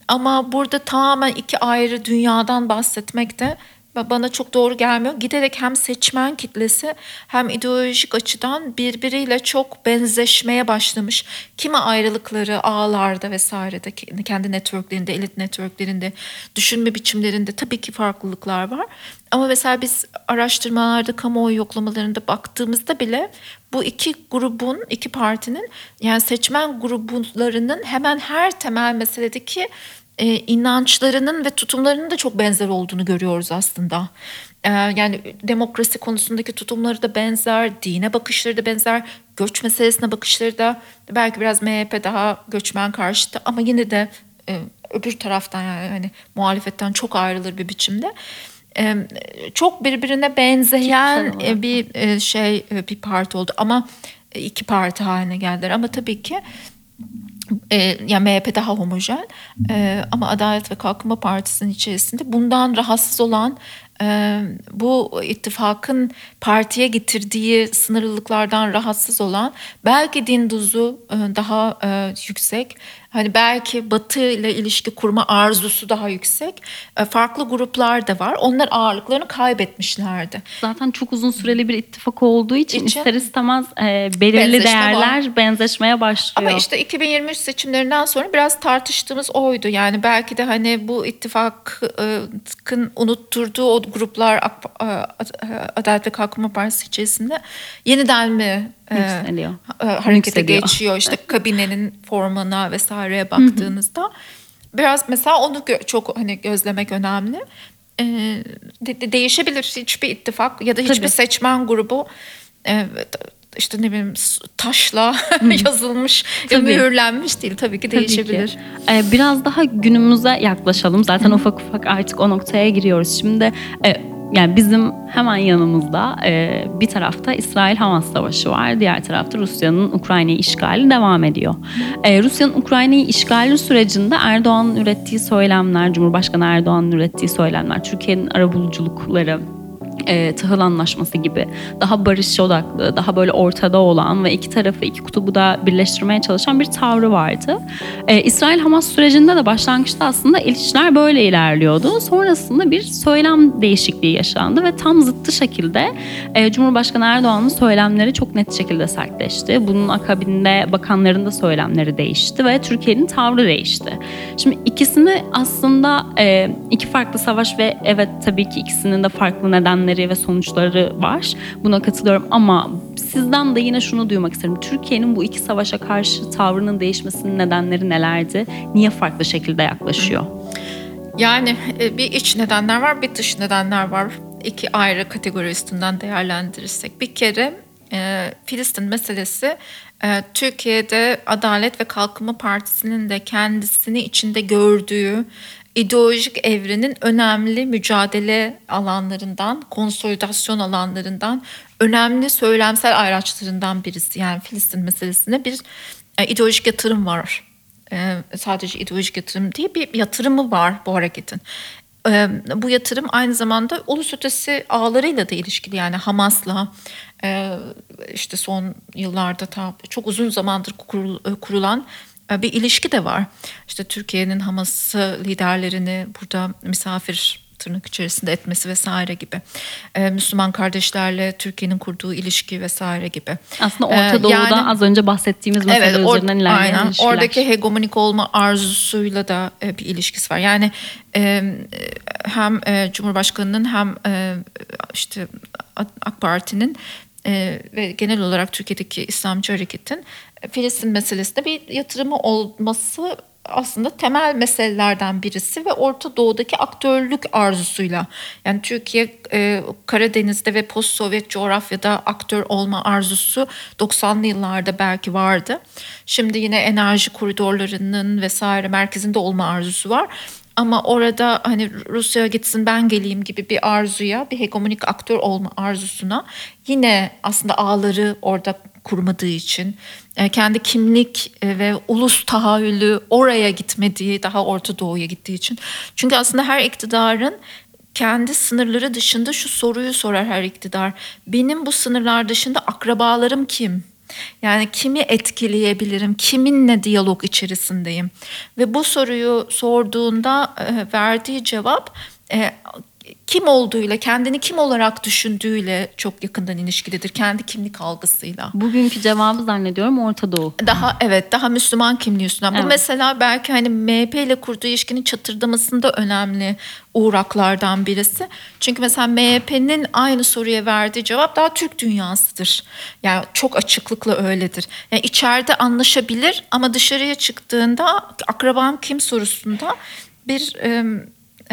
Ama burada tamamen iki ayrı dünyadan bahsetmek de bana çok doğru gelmiyor. Giderek hem seçmen kitlesi hem ideolojik açıdan birbiriyle çok benzeşmeye başlamış. Kimi ayrılıkları ağlarda vesairede kendi networklerinde, elit networklerinde, düşünme biçimlerinde tabii ki farklılıklar var. Ama mesela biz araştırmalarda, kamuoyu yoklamalarında baktığımızda bile bu iki grubun, iki partinin yani seçmen gruplarının hemen her temel meseledeki e, inançlarının ve tutumlarının da çok benzer olduğunu görüyoruz aslında. E, yani demokrasi konusundaki tutumları da benzer, dine bakışları da benzer, göç meselesine bakışları da belki biraz MHP daha göçmen karşıtı ama yine de e, öbür taraftan yani hani muhalefetten çok ayrılır bir biçimde. Çok birbirine benzeyen e, bir e, şey e, bir parti oldu. Ama iki parti haline geldiler. Ama tabii ki e, yani MHP daha homojen e, ama Adalet ve Kalkınma Partisi'nin içerisinde bundan rahatsız olan e, bu ittifakın partiye getirdiği sınırlılıklardan rahatsız olan belki din dozu e, daha e, yüksek hani belki Batı ile ilişki kurma arzusu daha yüksek e, farklı gruplar da var onlar ağırlıklarını kaybetmişlerdi. Zaten çok uzun süreli bir ittifak olduğu için, İçin- ister istemez e, belirli Benzeşme değerler benzeşmeye başlıyor. Ama işte 2023 seçimlerinden sonra biraz tartıştığımız oydu. Yani belki de hani bu ittifakın unutturduğu o gruplar Adalet ve Kalkınma Partisi içerisinde yeniden mi Yükseliyor. e, harekete Yükseliyor. geçiyor? İşte kabinenin formuna vesaireye baktığınızda biraz mesela onu çok hani gözlemek önemli. e, de- de- değişebilir hiçbir ittifak ya da hiçbir Tabii. seçmen grubu e, işte ne bileyim taşla yazılmış, Tabii. mühürlenmiş değil tabii ki Tabii değişebilir. ki. Ee, biraz daha günümüze yaklaşalım. Zaten ufak ufak artık o noktaya giriyoruz. Şimdi e, yani bizim hemen yanımızda e, bir tarafta İsrail-Hamas savaşı var. Diğer tarafta Rusya'nın Ukrayna'yı işgali devam ediyor. E, Rusya'nın Ukrayna'yı işgali sürecinde Erdoğan'ın ürettiği söylemler, Cumhurbaşkanı Erdoğan'ın ürettiği söylemler, Türkiye'nin arabuluculukları, e, tahıl anlaşması gibi daha barış odaklı, daha böyle ortada olan ve iki tarafı, iki kutubu da birleştirmeye çalışan bir tavrı vardı. E, İsrail-Hamas sürecinde de başlangıçta aslında ilişkiler böyle ilerliyordu. Sonrasında bir söylem değişikliği yaşandı ve tam zıttı şekilde e, Cumhurbaşkanı Erdoğan'ın söylemleri çok net şekilde sertleşti. Bunun akabinde bakanların da söylemleri değişti ve Türkiye'nin tavrı değişti. Şimdi ikisini aslında e, iki farklı savaş ve evet tabii ki ikisinin de farklı nedenleri ve sonuçları var. Buna katılıyorum ama sizden de yine şunu duymak isterim. Türkiye'nin bu iki savaşa karşı tavrının değişmesinin nedenleri nelerdi? Niye farklı şekilde yaklaşıyor? Yani e, bir iç nedenler var, bir dış nedenler var. İki ayrı kategori üstünden değerlendirirsek. Bir kere e, Filistin meselesi e, Türkiye'de Adalet ve Kalkınma Partisi'nin de kendisini içinde gördüğü ideolojik evrenin önemli mücadele alanlarından, konsolidasyon alanlarından, önemli söylemsel araçlarından birisi. Yani Filistin meselesine bir e, ideolojik yatırım var. Ee, sadece ideolojik yatırım değil bir yatırımı var bu hareketin. Ee, bu yatırım aynı zamanda ulus ötesi ağlarıyla da ilişkili yani Hamas'la e, işte son yıllarda çok uzun zamandır kurul- kurulan e, bir ilişki de var. İşte Türkiye'nin Hamas liderlerini burada misafir tırnak içerisinde etmesi vesaire gibi. Ee, Müslüman kardeşlerle Türkiye'nin kurduğu ilişki vesaire gibi. Aslında Orta Ee, Doğu'da yani- az önce bahsettiğimiz mesele Evet, or- üzerinden ilerleyen aynen. ilişkiler. Oradaki hegemonik olma arzusuyla da e, bir ilişkisi var. Yani e, hem e, Cumhurbaşkanı'nın hem e, işte AK Parti'nin e, ve genel olarak Türkiye'deki İslamcı hareketin Filistin meselesinde bir yatırımı olması aslında temel meselelerden birisi ve Orta Doğu'daki aktörlük arzusuyla yani Türkiye e, Karadeniz'de ve post-Sovyet coğrafyada aktör olma arzusu 90'lı yıllarda belki vardı. Şimdi yine enerji koridorlarının vesaire merkezinde olma arzusu var. Ama orada hani Rusya gitsin ben geleyim gibi bir arzuya, bir hegemonik aktör olma arzusuna yine aslında ağları orada kurmadığı için e, kendi kimlik e, ve ulus tahayyülü oraya gitmediği, daha Orta Doğu'ya gittiği için. Çünkü aslında her iktidarın kendi sınırları dışında şu soruyu sorar her iktidar. Benim bu sınırlar dışında akrabalarım kim? Yani kimi etkileyebilirim? Kiminle diyalog içerisindeyim? Ve bu soruyu sorduğunda e, verdiği cevap kim olduğuyla, kendini kim olarak düşündüğüyle çok yakından ilişkilidir. Kendi kimlik algısıyla. Bugünkü cevabı zannediyorum Orta Doğu. Daha evet daha Müslüman kimliği üstünden. Evet. Bu mesela belki hani MHP ile kurduğu ilişkinin çatırdamasında önemli uğraklardan birisi. Çünkü mesela MHP'nin aynı soruya verdiği cevap daha Türk dünyasıdır. Yani çok açıklıkla öyledir. Yani içeride anlaşabilir ama dışarıya çıktığında akrabam kim sorusunda bir e,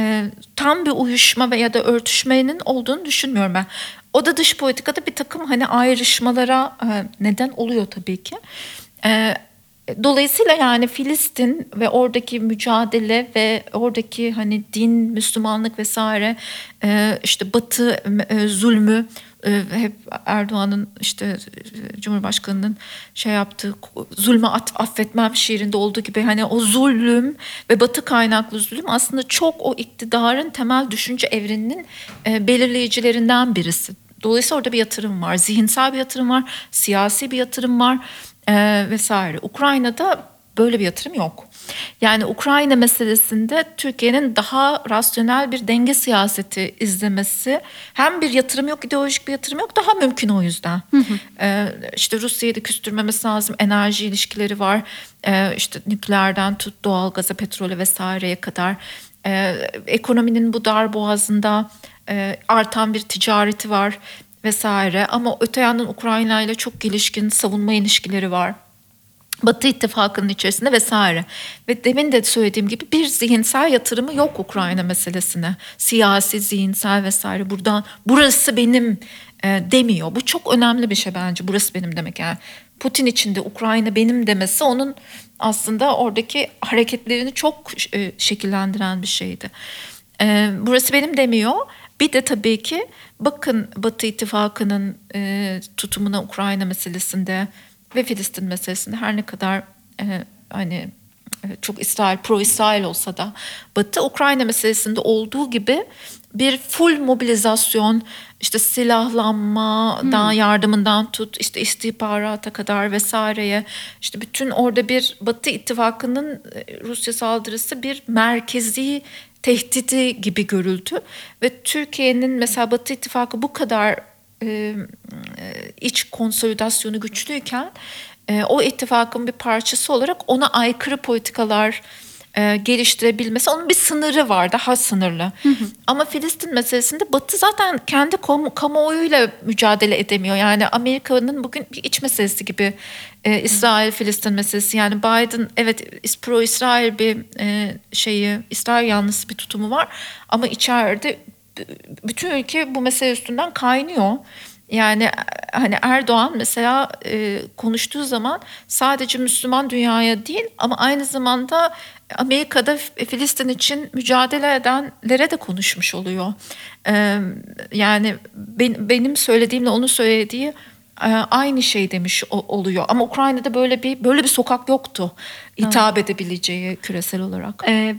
e, tam bir uyuşma veya da örtüşmenin olduğunu düşünmüyorum ben. O da dış politikada bir takım hani ayrışmalara e, neden oluyor tabii ki. E, Dolayısıyla yani Filistin ve oradaki mücadele ve oradaki hani din, Müslümanlık vesaire e, işte Batı e, zulmü hep Erdoğan'ın işte e, Cumhurbaşkanı'nın şey yaptığı zulmü at, affetmem şiirinde olduğu gibi hani o zulüm ve Batı kaynaklı zulüm aslında çok o iktidarın temel düşünce evreninin e, belirleyicilerinden birisi. Dolayısıyla orada bir yatırım var, zihinsel bir yatırım var, siyasi bir yatırım var e, vesaire. Ukrayna'da böyle bir yatırım yok. Yani Ukrayna meselesinde Türkiye'nin daha rasyonel bir denge siyaseti izlemesi hem bir yatırım yok, ideolojik bir yatırım yok daha mümkün o yüzden. Ee, işte Rusya'yı da küstürmemesi lazım, enerji ilişkileri var. Ee, işte nükleerden tut doğalgaza, petrole vesaireye kadar. Ee, ekonominin bu dar boğazında e, artan bir ticareti var vesaire. Ama öte yandan Ukrayna ile çok gelişkin savunma ilişkileri var Batı ittifakının içerisinde vesaire. Ve demin de söylediğim gibi bir zihinsel yatırımı yok Ukrayna meselesine. Siyasi, zihinsel vesaire buradan burası benim e, demiyor. Bu çok önemli bir şey bence. Burası benim demek yani. Putin için de Ukrayna benim demesi onun aslında oradaki hareketlerini çok e, şekillendiren bir şeydi. E, burası benim demiyor. Bir de tabii ki bakın Batı ittifakının e, tutumuna Ukrayna meselesinde ve Filistin meselesinde her ne kadar e, hani e, çok İsrail, pro İsrail olsa da Batı Ukrayna meselesinde olduğu gibi bir full mobilizasyon işte silahlanmadan yardımından tut işte istihbarata kadar vesaireye işte bütün orada bir Batı ittifakının e, Rusya saldırısı bir merkezi tehdidi gibi görüldü. Ve Türkiye'nin mesela Batı ittifakı bu kadar e, e, iç konsolidasyonu güçlüyken e, o ittifakın bir parçası olarak ona aykırı politikalar e, geliştirebilmesi onun bir sınırı var daha sınırlı. Ama Filistin meselesinde Batı zaten kendi kamu, kamuoyuyla mücadele edemiyor. Yani Amerika'nın bugün bir iç meselesi gibi e, İsrail-Filistin meselesi. Yani Biden evet pro İsrail bir e, şeyi İsrail yanlısı bir tutumu var ama içeride bütün ülke bu mesele üstünden kaynıyor. Yani hani Erdoğan mesela e, konuştuğu zaman sadece Müslüman dünyaya değil ama aynı zamanda Amerika'da Filistin için mücadele edenlere de konuşmuş oluyor. E, yani ben, benim söylediğimle onun söylediği aynı şey demiş oluyor. Ama Ukrayna'da böyle bir böyle bir sokak yoktu hitap edebileceği küresel olarak. Ee,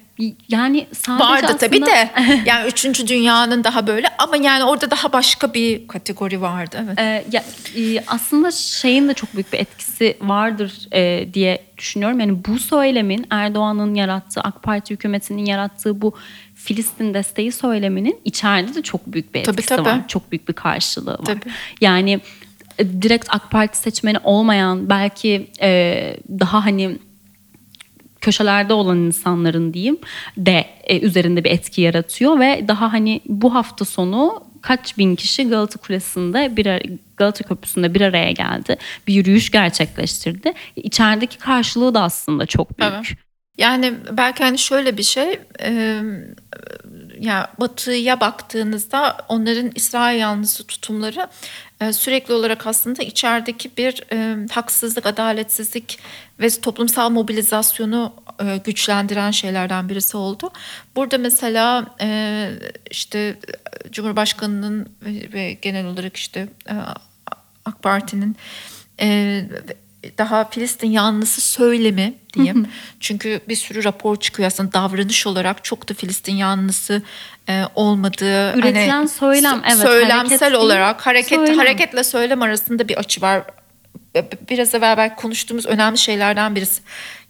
yani sadece Vardı aslında... tabii de. Yani üçüncü dünyanın daha böyle ama yani orada daha başka bir kategori vardı. Evet. Ee, ya, e, aslında şeyin de çok büyük bir etkisi vardır e, diye düşünüyorum. Yani bu söylemin Erdoğan'ın yarattığı, AK Parti hükümetinin yarattığı bu Filistin desteği söyleminin içeride de çok büyük bir Tabii, etkisi tabii. var. Çok büyük bir karşılığı var. Tabii. Yani direkt AK Parti seçmeni olmayan belki e, daha hani köşelerde olan insanların diyeyim de e, üzerinde bir etki yaratıyor ve daha hani bu hafta sonu kaç bin kişi Galata Kulesi'nde bir Galata Köprüsü'nde bir araya geldi. Bir yürüyüş gerçekleştirdi. İçerideki karşılığı da aslında çok büyük. Evet. Yani belki hani şöyle bir şey, e, ya Batı'ya baktığınızda onların İsrail yanlısı tutumları e, sürekli olarak aslında içerideki bir e, haksızlık, adaletsizlik ve toplumsal mobilizasyonu e, güçlendiren şeylerden birisi oldu. Burada mesela e, işte Cumhurbaşkanı'nın ve, ve genel olarak işte e, AK Parti'nin e, daha Filistin yanlısı söylemi diyeyim. Çünkü bir sürü rapor çıkıyor aslında davranış olarak çok da Filistin yanlısı e, olmadığı. Üretilen söylem, sö- evet, Söylemsel hareket değil, olarak hareket söylem. hareketle söylem arasında bir açı var. Biraz evvel belki konuştuğumuz önemli şeylerden birisi.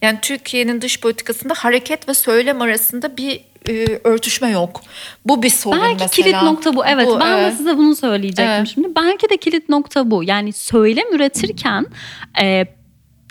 Yani Türkiye'nin dış politikasında hareket ve söylem arasında bir e, örtüşme yok. Bu bir sorun Belki mesela. kilit nokta bu. Evet ben de evet. size bunu söyleyecektim Evet. şimdi. Belki de kilit nokta bu. Yani söylem üretirken e,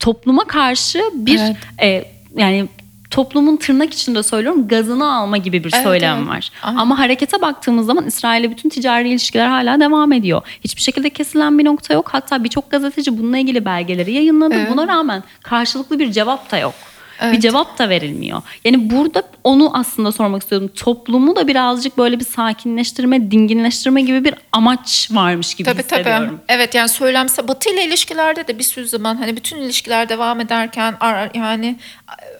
topluma karşı bir Evet. e, yani toplumun tırnak içinde söylüyorum gazını alma gibi bir Evet, söylem evet. var. Aynen. Ama harekete baktığımız zaman İsrail'le bütün ticari ilişkiler hala devam ediyor. Hiçbir şekilde kesilen bir nokta yok. Hatta birçok gazeteci bununla ilgili belgeleri yayınladı. Evet. Buna rağmen karşılıklı bir cevap da yok. Bir Evet. cevap da verilmiyor. Yani burada onu aslında sormak istiyordum. Toplumu da birazcık böyle bir sakinleştirme, dinginleştirme gibi bir amaç varmış gibi Tabii tabii. hissediyorum. Evet yani söylemse Batı ile ilişkilerde de bir sürü zaman hani bütün ilişkiler devam ederken yani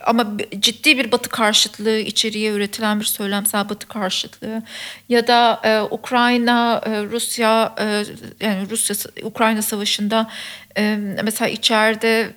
ama ciddi bir Batı karşıtlığı içeriye üretilen bir söylemsel Batı karşıtlığı ya da e, Ukrayna e, Rusya e, yani Rusya Ukrayna savaşında e, mesela içeride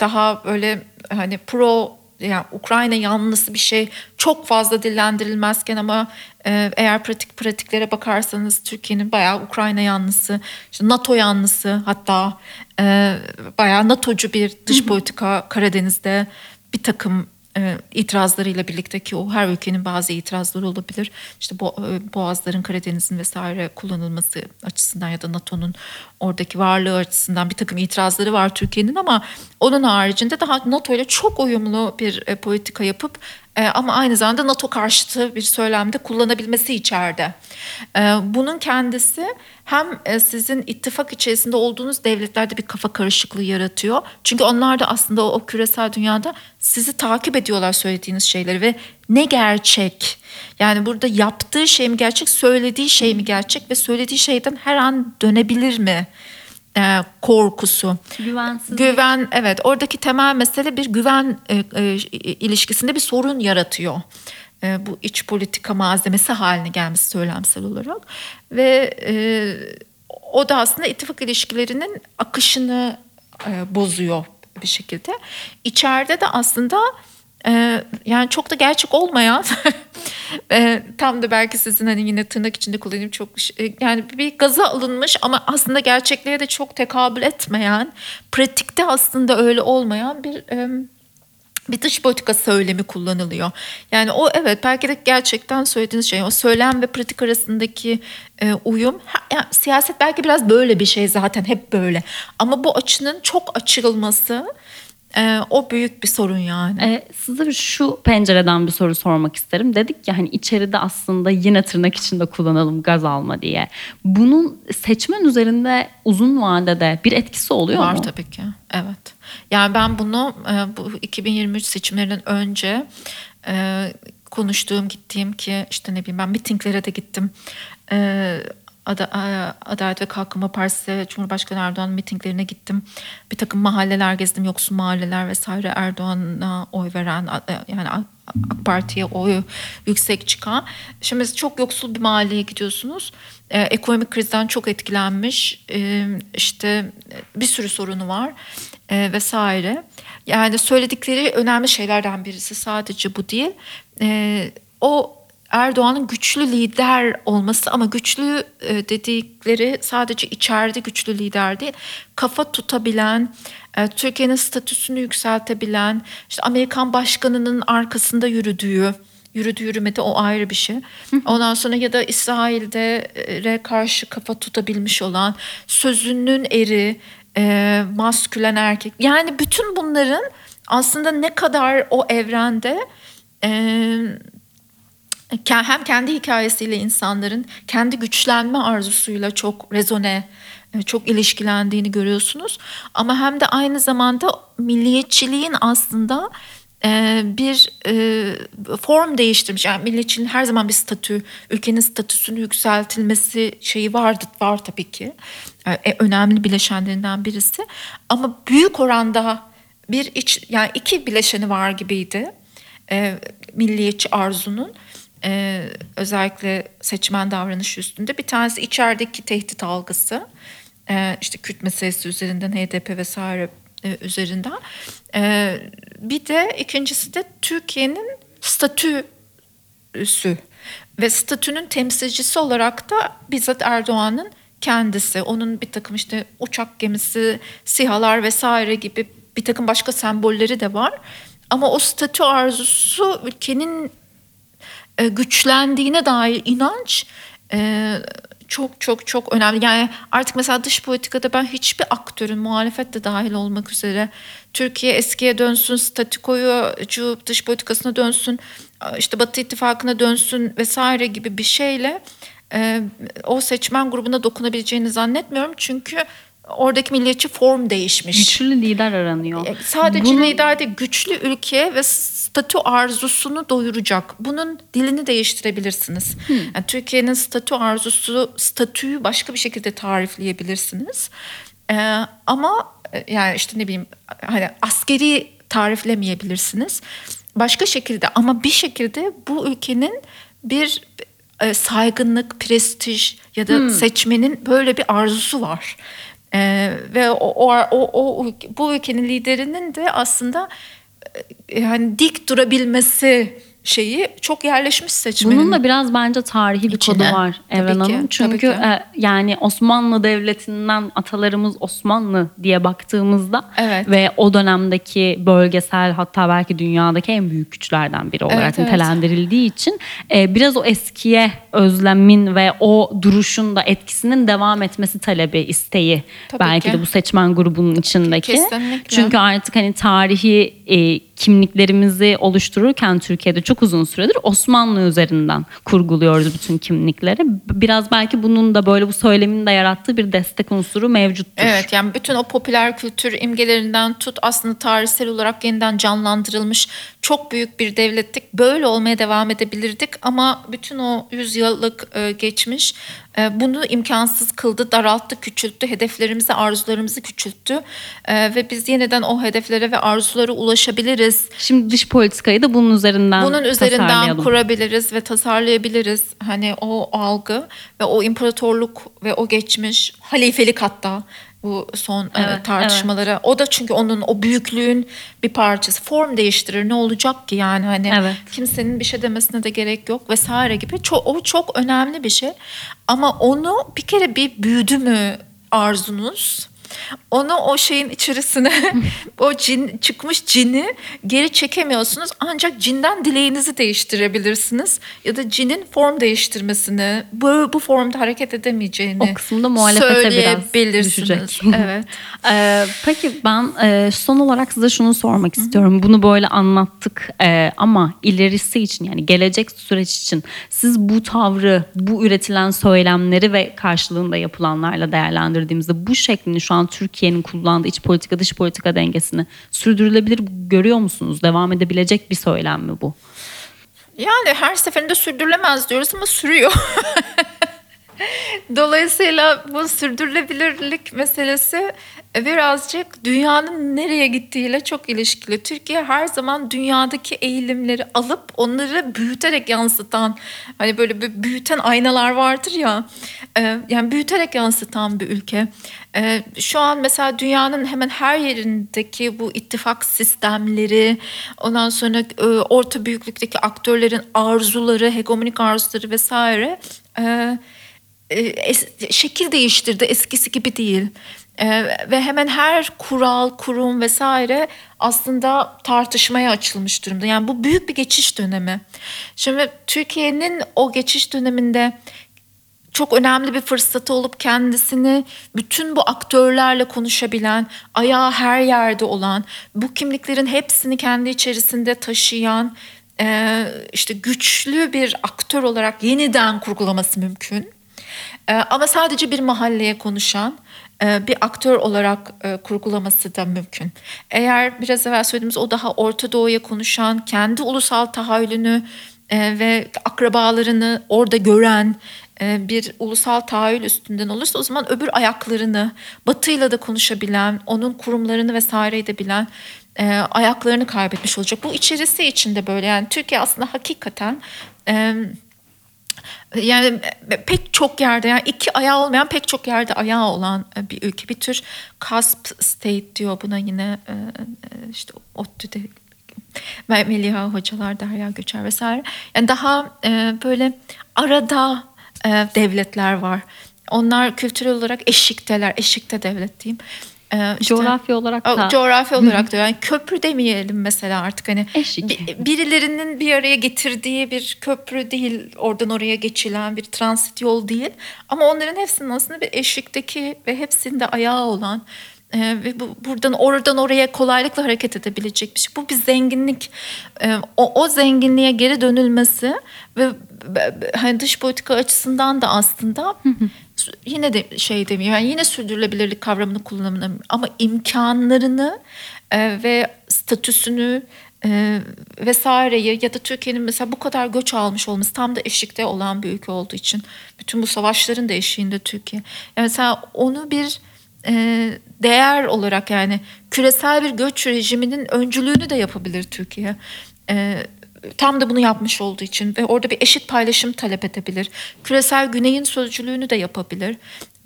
daha böyle hani pro yani Ukrayna yanlısı bir şey çok fazla dillendirilmezken ama e, eğer pratik pratiklere bakarsanız Türkiye'nin bayağı Ukrayna yanlısı, işte NATO yanlısı hatta e, bayağı NATO'cu bir dış politika Karadeniz'de bir takım e, itirazlarıyla birlikte ki o her ülkenin bazı itirazları olabilir. İşte e, Boğazların Karadeniz'in vesaire kullanılması açısından ya da NATO'nun oradaki varlığı açısından bir takım itirazları var Türkiye'nin ama onun haricinde daha NATO ile çok uyumlu bir e, politika yapıp E, ama aynı zamanda NATO karşıtı bir söylemde kullanabilmesi içeride. E, bunun kendisi hem e, sizin ittifak içerisinde olduğunuz devletlerde bir kafa karışıklığı yaratıyor. Çünkü onlar da aslında o, o küresel dünyada sizi takip ediyorlar söylediğiniz şeyleri ve ne gerçek? Yani burada yaptığı şey mi gerçek, söylediği şey mi gerçek ve söylediği şeyden her an dönebilir mi? E, korkusu. Güvensiz. Güven evet oradaki temel mesele bir güven e, e, ilişkisinde bir sorun yaratıyor. E, bu iç politika malzemesi haline gelmesi söylemsel olarak ve e, o da aslında ittifak ilişkilerinin akışını e, bozuyor bir şekilde. İçeride de aslında e, yani çok da gerçek olmayan e, tam da belki sizin hani yine tırnak içinde kullanayım çok e, yani bir gaza alınmış ama aslında gerçekliğe de çok tekabül etmeyen pratikte aslında öyle olmayan bir e, bir dış politika söylemi kullanılıyor. Yani o evet belki de gerçekten söylediğiniz şey o söylem ve pratik arasındaki e, uyum. Ha, yani siyaset belki biraz böyle bir şey zaten hep böyle. Ama bu açının çok açılması e, o büyük bir sorun yani. Ee, size şu pencereden bir soru sormak isterim. Dedik ya hani içeride aslında yine tırnak içinde kullanalım gaz alma diye. Bunun seçmen üzerinde uzun vadede bir etkisi oluyor Var mu? tabii ki. Evet. Yani ben bunu e, bu 2023 seçimlerinden önce e, konuştuğum, gittiğim ki işte ne bileyim ben mitinglere de gittim. E, e, Adalet ve Kalkınma Partisi Cumhurbaşkanı Erdoğan mitinglerine gittim. Bir takım mahalleler gezdim, yoksul mahalleler vesaire Erdoğan'a oy veren e, yani AK Parti'ye oy yüksek çıkan. Şimdi çok yoksul bir mahalleye gidiyorsunuz. E, ekonomik krizden çok etkilenmiş. E, işte bir sürü sorunu var e, vesaire. Yani söyledikleri önemli şeylerden birisi sadece bu değil. E, o Erdoğan'ın güçlü lider olması ama güçlü e, dedikleri sadece içeride güçlü lider değil, kafa tutabilen, e, Türkiye'nin statüsünü yükseltebilen, işte Amerikan başkanının arkasında yürüdüğü, yürüdü yürümedi o ayrı bir şey. Ondan sonra ya da İsrail'de karşı kafa tutabilmiş olan, sözünün eri, e, maskülen erkek. Yani bütün bunların aslında ne kadar o evrende e, hem kendi hikayesiyle insanların kendi güçlenme arzusuyla çok rezone, e, çok ilişkilendiğini görüyorsunuz. Ama hem de aynı zamanda milliyetçiliğin aslında e, bir e, form değiştirmiş. Yani milliyetçiliğin her zaman bir statü, ülkenin statüsünü yükseltilmesi şeyi vardı, var tabii ki. Önemli bileşenlerinden birisi. Ama büyük oranda bir iç, yani iki bileşeni var gibiydi. Milliyetçi arzunun e, özellikle seçmen davranışı üstünde. Bir tanesi içerideki tehdit algısı. E, işte Kürt meselesi üzerinden, HDP vesaire e, üzerinden. E, bir de ikincisi de Türkiye'nin statüsü ve statünün temsilcisi olarak da bizzat Erdoğan'ın kendisi. Onun bir takım işte uçak gemisi, sihalar vesaire gibi bir takım başka sembolleri de var. Ama o statü arzusu ülkenin e, güçlendiğine dair inanç e, çok çok çok önemli. Yani artık mesela dış politikada ben hiçbir aktörün muhalefet de dahil olmak üzere Türkiye eskiye dönsün, statikoyu dış politikasına dönsün, işte Batı ittifakına dönsün vesaire gibi bir şeyle e, o seçmen grubuna dokunabileceğini zannetmiyorum. Çünkü oradaki milliyetçi form değişmiş. Güçlü lider aranıyor. E, Sadece Bunun- lider değil, güçlü ülke ve statü arzusunu doyuracak. Bunun dilini değiştirebilirsiniz. Yani Türkiye'nin statü arzusu, statüyü başka bir şekilde tarifleyebilirsiniz. Ee, ama e, yani işte ne bileyim hani askeri tariflemeyebilirsiniz. Başka şekilde ama bir şekilde bu ülkenin bir e, saygınlık, prestij ya da seçmenin böyle bir arzusu var. Ee, ve o, o, o, o bu ülkenin liderinin de aslında e, yani dik durabilmesi şeyi çok yerleşmiş seçmenin. Bunun da biraz bence tarihi bir İçine. kodu var Evren Hanım. Çünkü e, yani Osmanlı Devleti'nden atalarımız Osmanlı diye baktığımızda Evet. ve o dönemdeki bölgesel hatta belki dünyadaki en büyük güçlerden biri olarak Evet, evet. nitelendirildiği için e, biraz o eskiye özlemin ve o duruşun da etkisinin devam etmesi talebi, isteği Tabii belki ki. de bu seçmen grubunun içindeki. Kesinlikle. Çünkü artık hani tarihi e, kimliklerimizi oluştururken Türkiye'de çok uzun süredir Osmanlı üzerinden kurguluyoruz bütün kimlikleri. Biraz belki bunun da böyle bu söylemin de yarattığı bir destek unsuru mevcuttur. Evet yani bütün o popüler kültür imgelerinden tut aslında tarihsel olarak yeniden canlandırılmış çok büyük bir devlettik. Böyle olmaya devam edebilirdik ama bütün o yüzyıllık e, geçmiş e, bunu imkansız kıldı, daralttı, küçülttü, hedeflerimizi, arzularımızı küçülttü E, ve biz yeniden o hedeflere ve arzulara ulaşabiliriz. Şimdi dış politikayı da bunun üzerinden Bunun üzerinden kurabiliriz ve tasarlayabiliriz. Hani o algı ve o imparatorluk ve o geçmiş halifelik hatta bu son e, Evet, tartışmaları. O da çünkü onun o büyüklüğün bir parçası. Form değiştirir ne olacak ki yani hani Evet. kimsenin bir şey demesine de gerek yok vesaire gibi. Çok, o çok önemli bir şey. Ama onu bir kere bir büyüdü mü arzunuz? Onu o şeyin içerisine o cin çıkmış cini geri çekemiyorsunuz. Ancak cinden dileğinizi değiştirebilirsiniz ya da cinin form değiştirmesini, bu bu formda hareket edemeyeceğini O kısımda muhalefete biraz düşecek. Evet. Ee, peki ben e, son olarak size şunu sormak istiyorum. Bunu böyle anlattık e, ama ilerisi için yani gelecek süreç için siz bu tavrı, bu üretilen söylemleri ve karşılığında yapılanlarla değerlendirdiğimizde bu şeklini şu an Türkiye'nin kullandığı iç politika dış politika dengesini sürdürülebilir görüyor musunuz? Devam edebilecek bir söylem mi bu? Yani her seferinde sürdürülemez diyoruz ama sürüyor. Dolayısıyla bu sürdürülebilirlik meselesi birazcık dünyanın nereye gittiğiyle çok ilişkili. Türkiye her zaman dünyadaki eğilimleri alıp onları büyüterek yansıtan hani böyle bir büyüten aynalar vardır ya e, yani büyüterek yansıtan bir ülke. E, Şu an mesela dünyanın hemen her yerindeki bu ittifak sistemleri ondan sonra e, orta büyüklükteki aktörlerin arzuları, hegemonik arzuları vesaire e, e, es- şekil değiştirdi eskisi gibi değil. E, ve hemen her kural, kurum vesaire aslında tartışmaya açılmış durumda. Yani bu büyük bir geçiş dönemi. Şimdi Türkiye'nin o geçiş döneminde çok önemli bir fırsatı olup kendisini bütün bu aktörlerle konuşabilen, ayağı her yerde olan, bu kimliklerin hepsini kendi içerisinde taşıyan e, işte güçlü bir aktör olarak yeniden kurgulaması mümkün. E, ama sadece bir mahalleye konuşan e, bir aktör olarak e, kurgulaması da mümkün. Eğer biraz evvel söylediğimiz o daha Orta Doğu'ya konuşan, kendi ulusal tahayyülünü e, ve akrabalarını orada gören bir ulusal tahayyül üstünden olursa o zaman öbür ayaklarını Batı'yla da konuşabilen, onun kurumlarını vesaireyi de bilen ayaklarını kaybetmiş olacak. Bu içerisi içinde böyle yani Türkiye aslında hakikaten yani pek çok yerde yani iki ayağı olmayan pek çok yerde ayağı olan bir ülke. Bir tür cusp state diyor buna yine e, e, işte ODTÜ'de Meliha hocalar Derya Göçer vesaire. Yani daha e, böyle arada e, devletler var. Onlar kültürel olarak eşikteler eşikte devlet diyeyim E, işte- Coğrafya olarak da. coğrafya olarak da yani köprü demeyelim mesela artık hani Eşik. bi- birilerinin bir araya getirdiği bir köprü değil oradan oraya geçilen bir transit yol değil ama onların hepsinin aslında bir eşikteki ve hepsinde ayağı olan e, ve bu, buradan oradan oraya kolaylıkla hareket edebilecek bir şey. Bu bir zenginlik. E, o, o zenginliğe geri dönülmesi ve hani dış politika açısından da aslında yine de şey demiyor. Yani yine sürdürülebilirlik kavramını kullanamıyorum ama imkanlarını e, ve statüsünü e, vesaireyi ya da Türkiye'nin mesela bu kadar göç almış olması tam da eşikte olan bir ülke olduğu için bütün bu savaşların da eşiğinde Türkiye. Yani mesela onu bir e, değer olarak yani küresel bir göç rejiminin öncülüğünü de yapabilir Türkiye. E, tam da bunu yapmış olduğu için ve orada bir eşit paylaşım talep edebilir. Küresel güneyin sözcülüğünü de yapabilir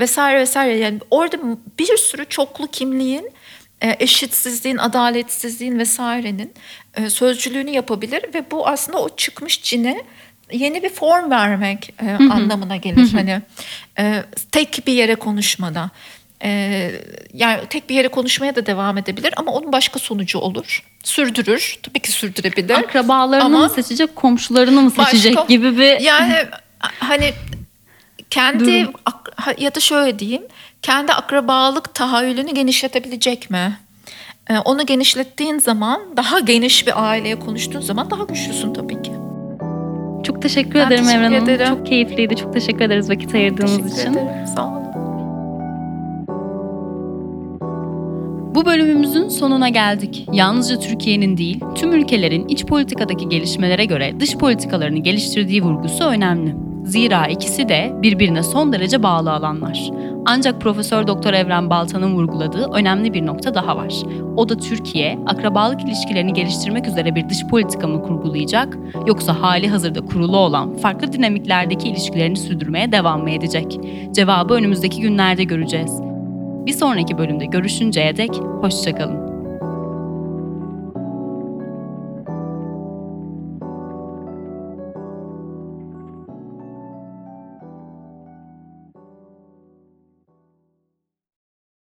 vesaire vesaire. Yani orada bir sürü çoklu kimliğin e, eşitsizliğin, adaletsizliğin vesairenin e, sözcülüğünü yapabilir ve bu aslında o çıkmış cine yeni bir form vermek e, anlamına gelir. Hani e, tek bir yere konuşmada. E, yani tek bir yere konuşmaya da devam edebilir ama onun başka sonucu olur. Sürdürür. Tabii ki sürdürebilir. Akrabalarını Ama mı seçecek, komşularını mı seçecek başka- gibi bir yani hani kendi ya da şöyle diyeyim kendi akrabalık tahayyülünü genişletebilecek mi? Ee, onu genişlettiğin zaman daha geniş bir aileye konuştuğun zaman daha güçlüsün tabii ki. Çok teşekkür Ben ederim teşekkür Evren Hanım. ederim. Çok keyifliydi. Çok teşekkür ederiz vakit ayırdığınız Teşekkür için. ederim. Sağ olun. Bu bölümümüzün sonuna geldik. Yalnızca Türkiye'nin değil, tüm ülkelerin iç politikadaki gelişmelere göre dış politikalarını geliştirdiği vurgusu önemli. Zira ikisi de birbirine son derece bağlı alanlar. Ancak Profesör Doktor Evren Baltan'ın vurguladığı önemli bir nokta daha var. O da Türkiye, akrabalık ilişkilerini geliştirmek üzere bir dış politika mı kurgulayacak, yoksa hali hazırda kurulu olan farklı dinamiklerdeki ilişkilerini sürdürmeye devam mı edecek? Cevabı önümüzdeki günlerde göreceğiz. Bir sonraki bölümde görüşünceye dek hoşçakalın.